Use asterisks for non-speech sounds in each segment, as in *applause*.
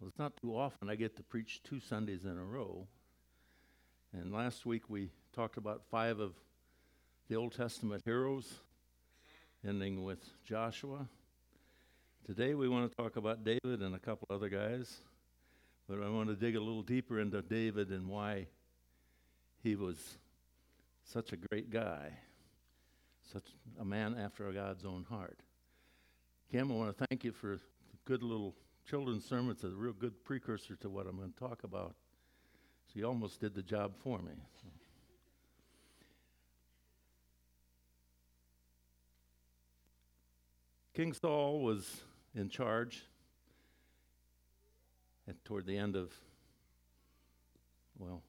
Well, it's not too often I get to preach two Sundays in a row. And last week we talked about five of the Old Testament heroes, ending with Joshua. Today we want to talk about David and a couple other guys, but I want to dig a little deeper into David and why he was such a great guy, such a man after God's own heart. Kim, I want to thank you for the good little children's sermon's It's a real good precursor to what I'm going to talk about. So you almost did the job for me. King Saul was in charge at, toward the end of, well,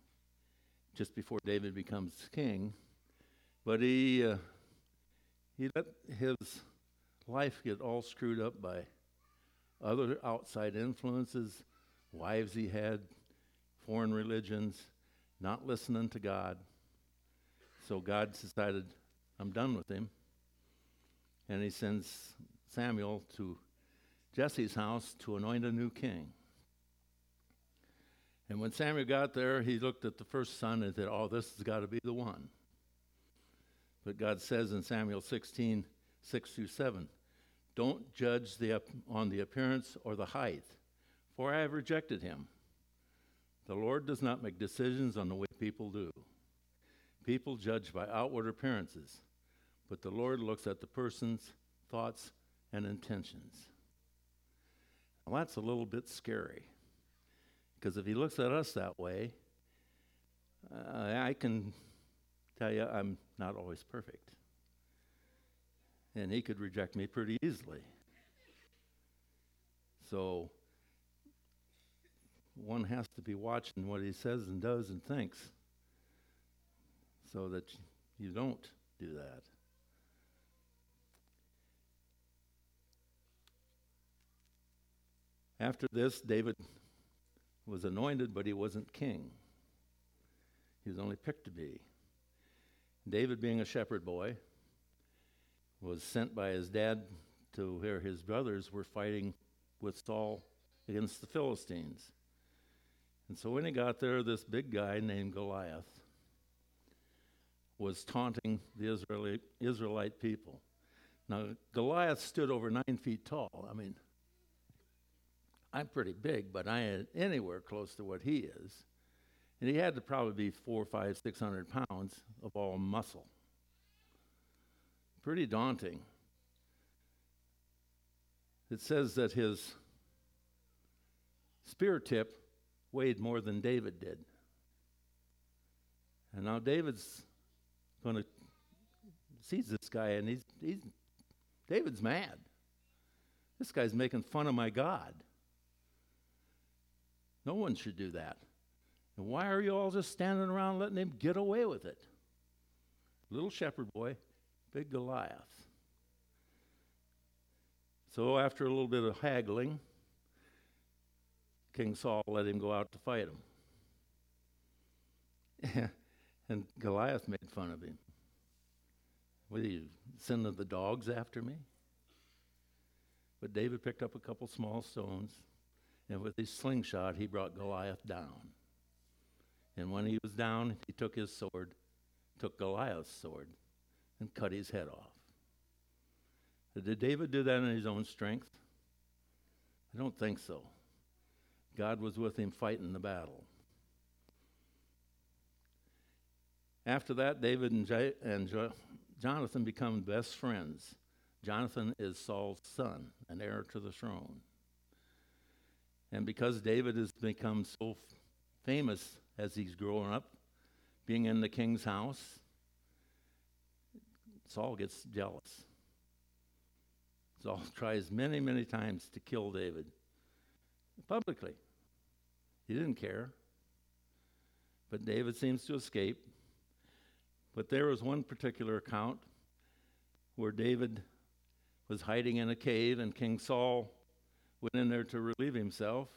just before David becomes king. But he, uh, he let his life get all screwed up by other outside influences, wives he had, foreign religions, not listening to God. So God decided, I'm done with him. And he sends Samuel to Jesse's house to anoint a new king. And when Samuel got there, he looked at the first son and said, Oh, this has got to be the one. But God says in Samuel 16, 6 through 7, don't judge the, on the appearance or the height, for I have rejected him. The Lord does not make decisions on the way people do. People judge by outward appearances, but the Lord looks at the person's thoughts and intentions. Well, that's a little bit scary. Because if he looks at us that way, uh, I can tell you I'm not always perfect and he could reject me pretty easily. So one has to be watching what he says and does and thinks so that you don't do that. After this, David was anointed, but he wasn't king. He was only picked to be. David, being a shepherd boy, was sent by his dad to where his brothers were fighting with Saul against the Philistines. And so when he got there, this big guy named Goliath was taunting the Israeli, Israelite people. Now, Goliath stood over nine feet tall. I mean, I'm pretty big, but I ain't anywhere close to what he is. And he had to probably be four, five, six hundred pounds of all muscle. Pretty daunting. It says that his spear tip weighed more than David did. And now David's going to sees this guy and he's, he's David's mad. This guy's making fun of my God. No one should do that. And why are you all just standing around letting him get away with it? Little shepherd boy big Goliath. So, after a little bit of haggling, King Saul let him go out to fight him. *laughs* and Goliath made fun of him. What are you sending the dogs after me? But David picked up a couple small stones, and with his slingshot, he brought Goliath down. And when he was down, he took his sword, took Goliath's sword, and cut his head off. Did David do that in his own strength? I don't think so. God was with him fighting the battle. After that, David and, J- and jo- Jonathan become best friends. Jonathan is Saul's son, an heir to the throne. And because David has become so f- famous as he's growing up, being in the king's house, Saul gets jealous. Saul *laughs* tries many, many times to kill David publicly. He didn't care. But David seems to escape. But there was one particular account where David was hiding in a cave, and King Saul went in there to relieve himself.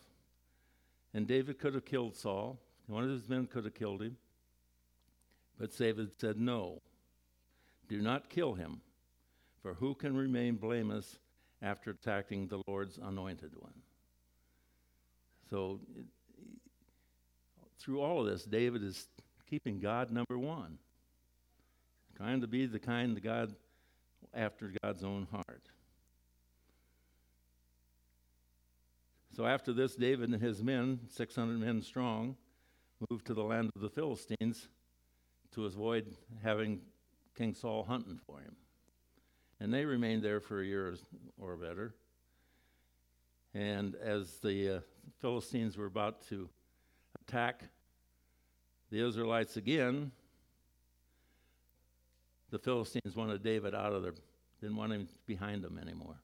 And David could have killed Saul. One of his men could have killed him. But David said, No, do not kill him, for who can remain blameless after attacking the Lord's anointed one? So, it, through all of this, David is keeping God number one, trying to be the kind of God after God's own heart. So after this, David and his men, 600 men strong, moved to the land of the Philistines to avoid having King Saul hunting for him. And they remained there for a year or better. And as the uh, Philistines were about to attack the Israelites again, the Philistines wanted David out of there, didn't want him behind them anymore.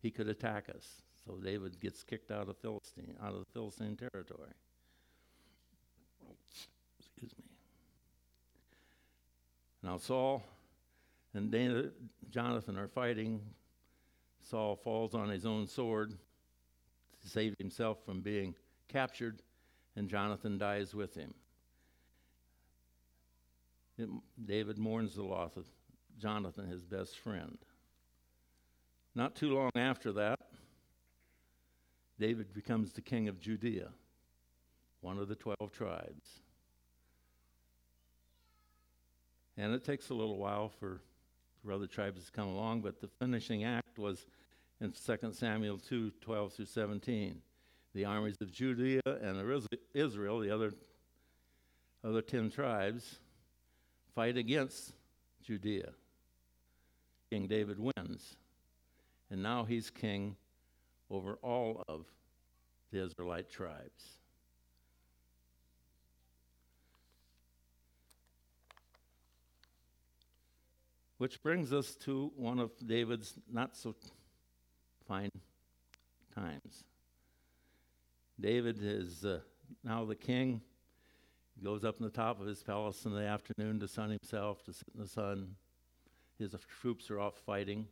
He could attack us. So David gets kicked out of Philistine, out of the Philistine territory. Excuse me. Now Saul and Dana, Jonathan are fighting. Saul falls on his own sword to save himself from being captured, and Jonathan dies with him. It, David mourns the loss of Jonathan, his best friend. Not too long after that, David becomes the king of Judea, one of the 12 tribes. And it takes a little while for, for other tribes to come along, but the finishing act was in 2 Samuel 2 12 through 17. The armies of Judea and Israel, the other, other 10 tribes, fight against Judea. King David wins. And now he's king over all of the Israelite tribes. Which brings us to one of David's not so fine times. David is uh, now the king. He goes up in the top of his palace in the afternoon to sun himself, to sit in the sun. His troops are off fighting.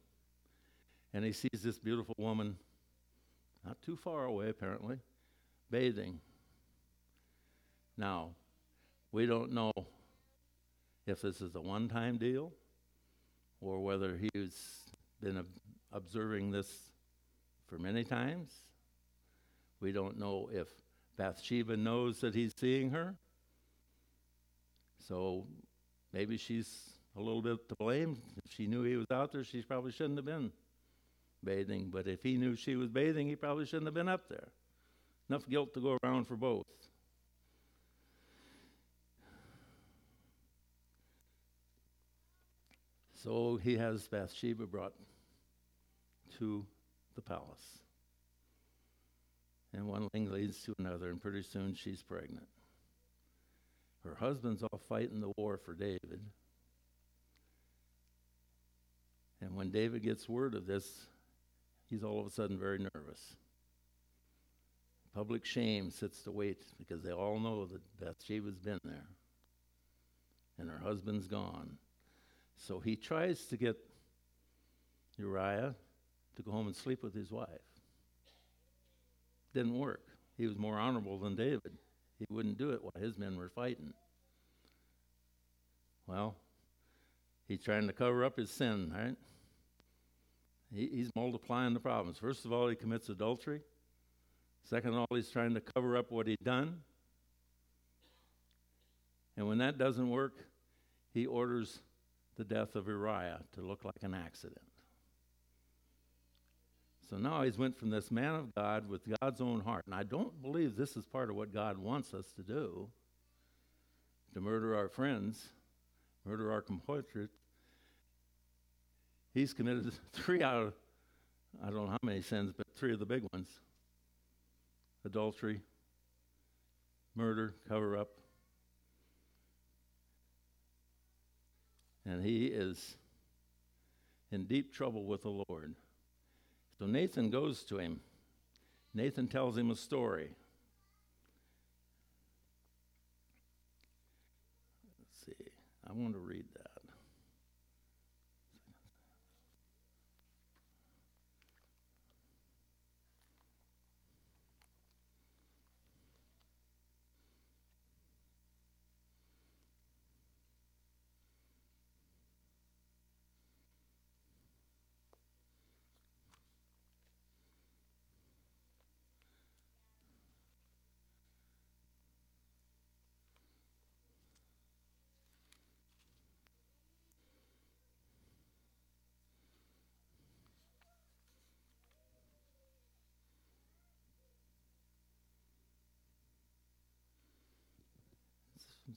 And he sees this beautiful woman not too far away apparently, bathing. Now, we don't know if this is a one time deal or whether he's been observing this for many times. We don't know if Bathsheba knows that he's seeing her. So maybe she's a little bit to blame. If she knew he was out there, she probably shouldn't have been bathing, but if he knew she was bathing, he probably shouldn't have been up there. Enough guilt to go around for both. So he has Bathsheba brought to the palace. And one thing leads to another, and pretty soon she's pregnant. Her husband's off fighting the war for David. And when David gets word of this, he's all of a sudden very nervous. Public shame sits to wait because they all know that Bathsheba's been there and her husband's gone. So he tries to get Uriah to go home and sleep with his wife. Didn't work. He was more honorable than David. He wouldn't do it while his men were fighting. Well, he's trying to cover up his sin, right? He, he's multiplying the problems. First of all, he commits adultery. Second of all, he's trying to cover up what he'd done. And when that doesn't work, he orders the death of Uriah to look like an accident. So now he's went from this man of God with God's own heart. And I don't believe this is part of what God wants us to do to murder our friends, murder our compatriots, He's committed *laughs* three out of, I don't know how many sins, but three of the big ones adultery, murder, cover up. And he is in deep trouble with the Lord. So Nathan goes to him. Nathan tells him a story. Let's see. I want to read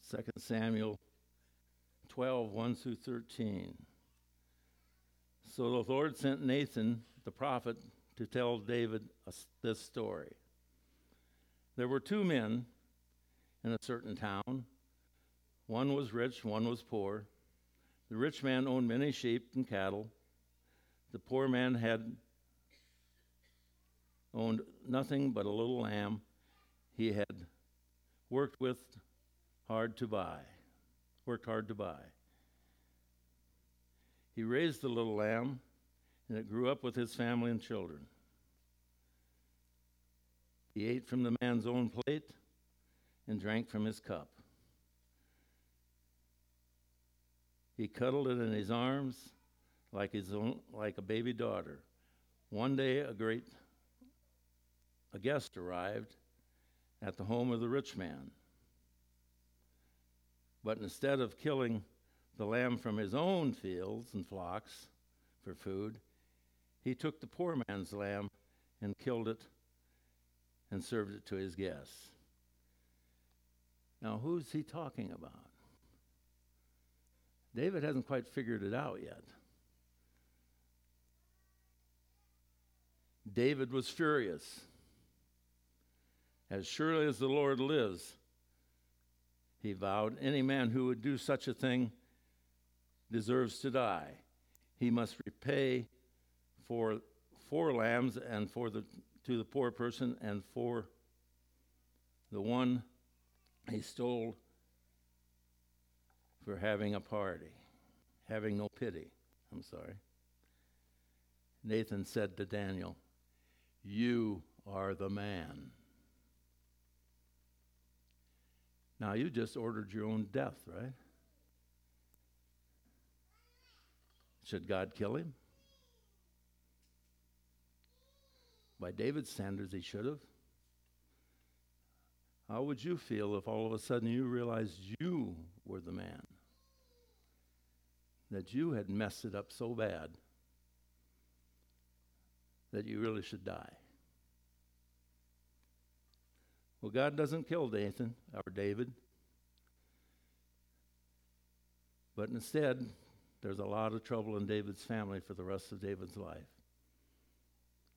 2 Samuel 12, 1 through 13. So the Lord sent Nathan, the prophet, to tell David this story. There were two men in a certain town. One was rich, one was poor. The rich man owned many sheep and cattle. The poor man had owned nothing but a little lamb he had worked with hard to buy, worked hard to buy. He raised the little lamb, and it grew up with his family and children. He ate from the man's own plate and drank from his cup. He cuddled it in his arms like his own, like a baby daughter. One day, a great a guest arrived at the home of the rich man. But instead of killing the lamb from his own fields and flocks for food, he took the poor man's lamb and killed it and served it to his guests. Now, who's he talking about? David hasn't quite figured it out yet. David was furious. As surely as the Lord lives, he vowed, any man who would do such a thing deserves to die. He must repay for four lambs and for the to the poor person and for the one he stole for having a party, having no pity. I'm sorry. Nathan said to Daniel, You are the man. Now, you just ordered your own death, right? Should God kill him? By David's standards, he should have. How would you feel if all of a sudden you realized you were the man? That you had messed it up so bad that you really should die. Well, God doesn't kill Nathan or David. But instead, there's a lot of trouble in David's family for the rest of David's life.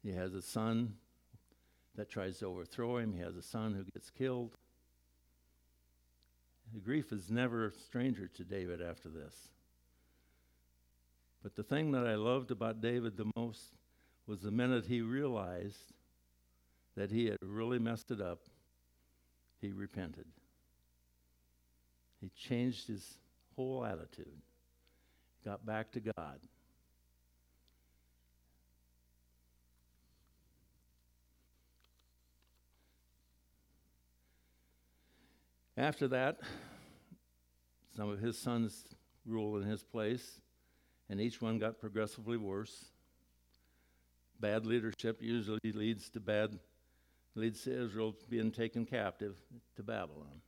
He has a son that tries to overthrow him, he has a son who gets killed. The grief is never a stranger to David after this. But the thing that I loved about David the most was the minute he realized that he had really messed it up he repented. He changed his whole attitude, got back to God. After that, some of his sons ruled in his place, and each one got progressively worse. Bad leadership usually leads to bad leads to Israel being taken captive to Babylon.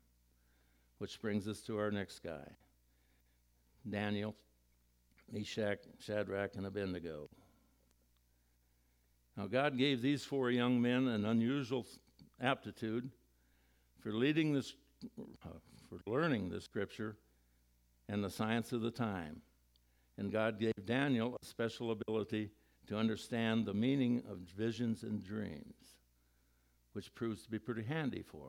Which brings us to our next guy Daniel, Meshach, Shadrach, and Abednego. Now, God gave these four young men an unusual aptitude for leading this, uh, for learning the scripture and the science of the time. And God gave Daniel a special ability to understand the meaning of visions and dreams which proves to be pretty handy for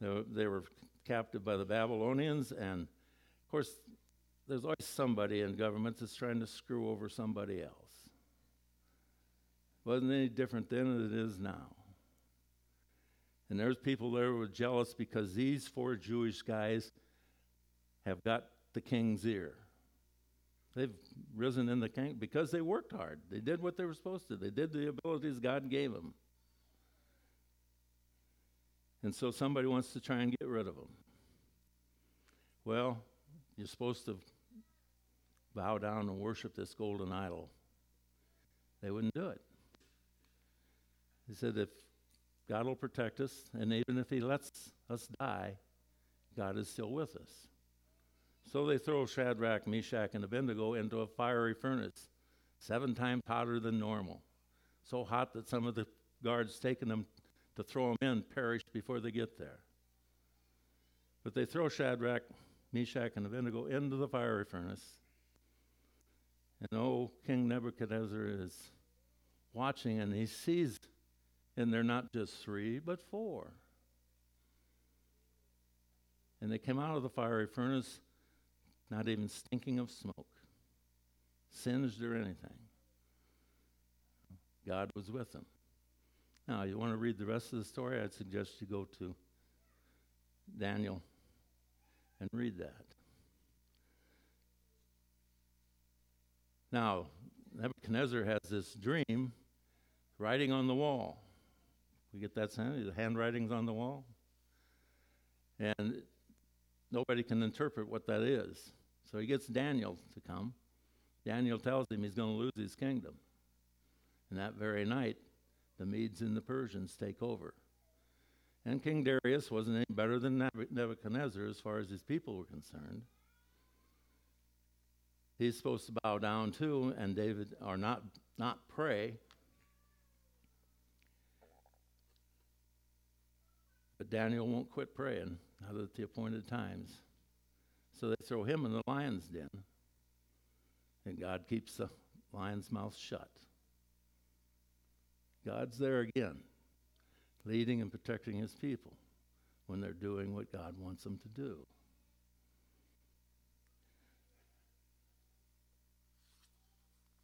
them. They were, captive by the Babylonians, and of course, there's always somebody in government that's trying to screw over somebody else. Wasn't any different then than it is now. And there's people there who were jealous because these four Jewish guys have got the king's ear. They've risen in the king because they worked hard. They did what they were supposed to. They did the abilities God gave them. And so somebody wants to try and get rid of them. Well, you're supposed to bow down and worship this golden idol. They wouldn't do it. He said, if God will protect us, and even if He lets us die, God is still with us. So they throw Shadrach, Meshach, and Abednego into a fiery furnace, seven times hotter than normal. So hot that some of the guards taking them to throw them in perish before they get there. But they throw Shadrach, Meshach, and Abednego into the fiery furnace. And oh, King Nebuchadnezzar is watching and he sees, and they're not just three, but four. And they came out of the fiery furnace not even stinking of smoke, singed or anything. God was with them. Now, you want to read the rest of the story? I'd suggest you go to Daniel and read that. Now, Nebuchadnezzar has this dream writing on the wall. We get that sense? The handwriting's on the wall. And nobody can interpret what that is. So he gets Daniel to come. Daniel tells him he's going to lose his kingdom. And that very night, the Medes and the Persians take over. And King Darius wasn't any better than Nebuchadnezzar as far as his people were concerned. He's supposed to bow down too, and David, or not, not pray. But Daniel won't quit praying, not at the appointed times. So they throw him in the lion's den, and God keeps the lion's mouth shut. God's there again, leading and protecting his people when they're doing what God wants them to do.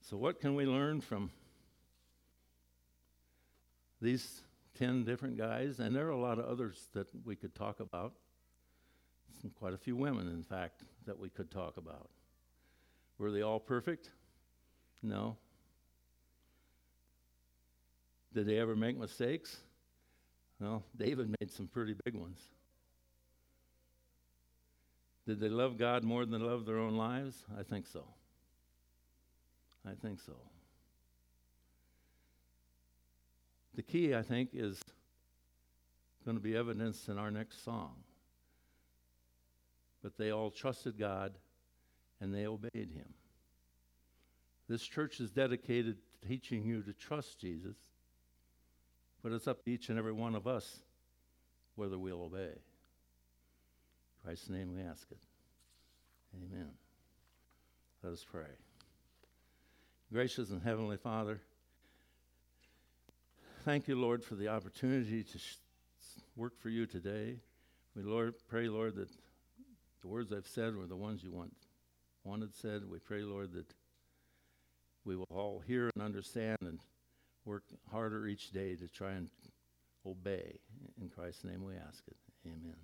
So, what can we learn from these 10 different guys? And there are a lot of others that we could talk about. Quite a few women, in fact, that we could talk about. Were they all perfect? No. Did they ever make mistakes? Well, David made some pretty big ones. Did they love God more than they loved their own lives? I think so. I think so. The key, I think, is going to be evidenced in our next song. But they all trusted God and they obeyed him. This church is dedicated to teaching you to trust Jesus, but it's up to each and every one of us whether we'll obey. In Christ's name we ask it. Amen. Let us pray. Gracious and Heavenly Father, thank you, Lord, for the opportunity to sh- work for you today. We Lord pray, Lord, that the words I've said were the ones you want wanted said. We pray, Lord, that we will all hear and understand and work harder each day to try and obey. In Christ's name we ask it. Amen.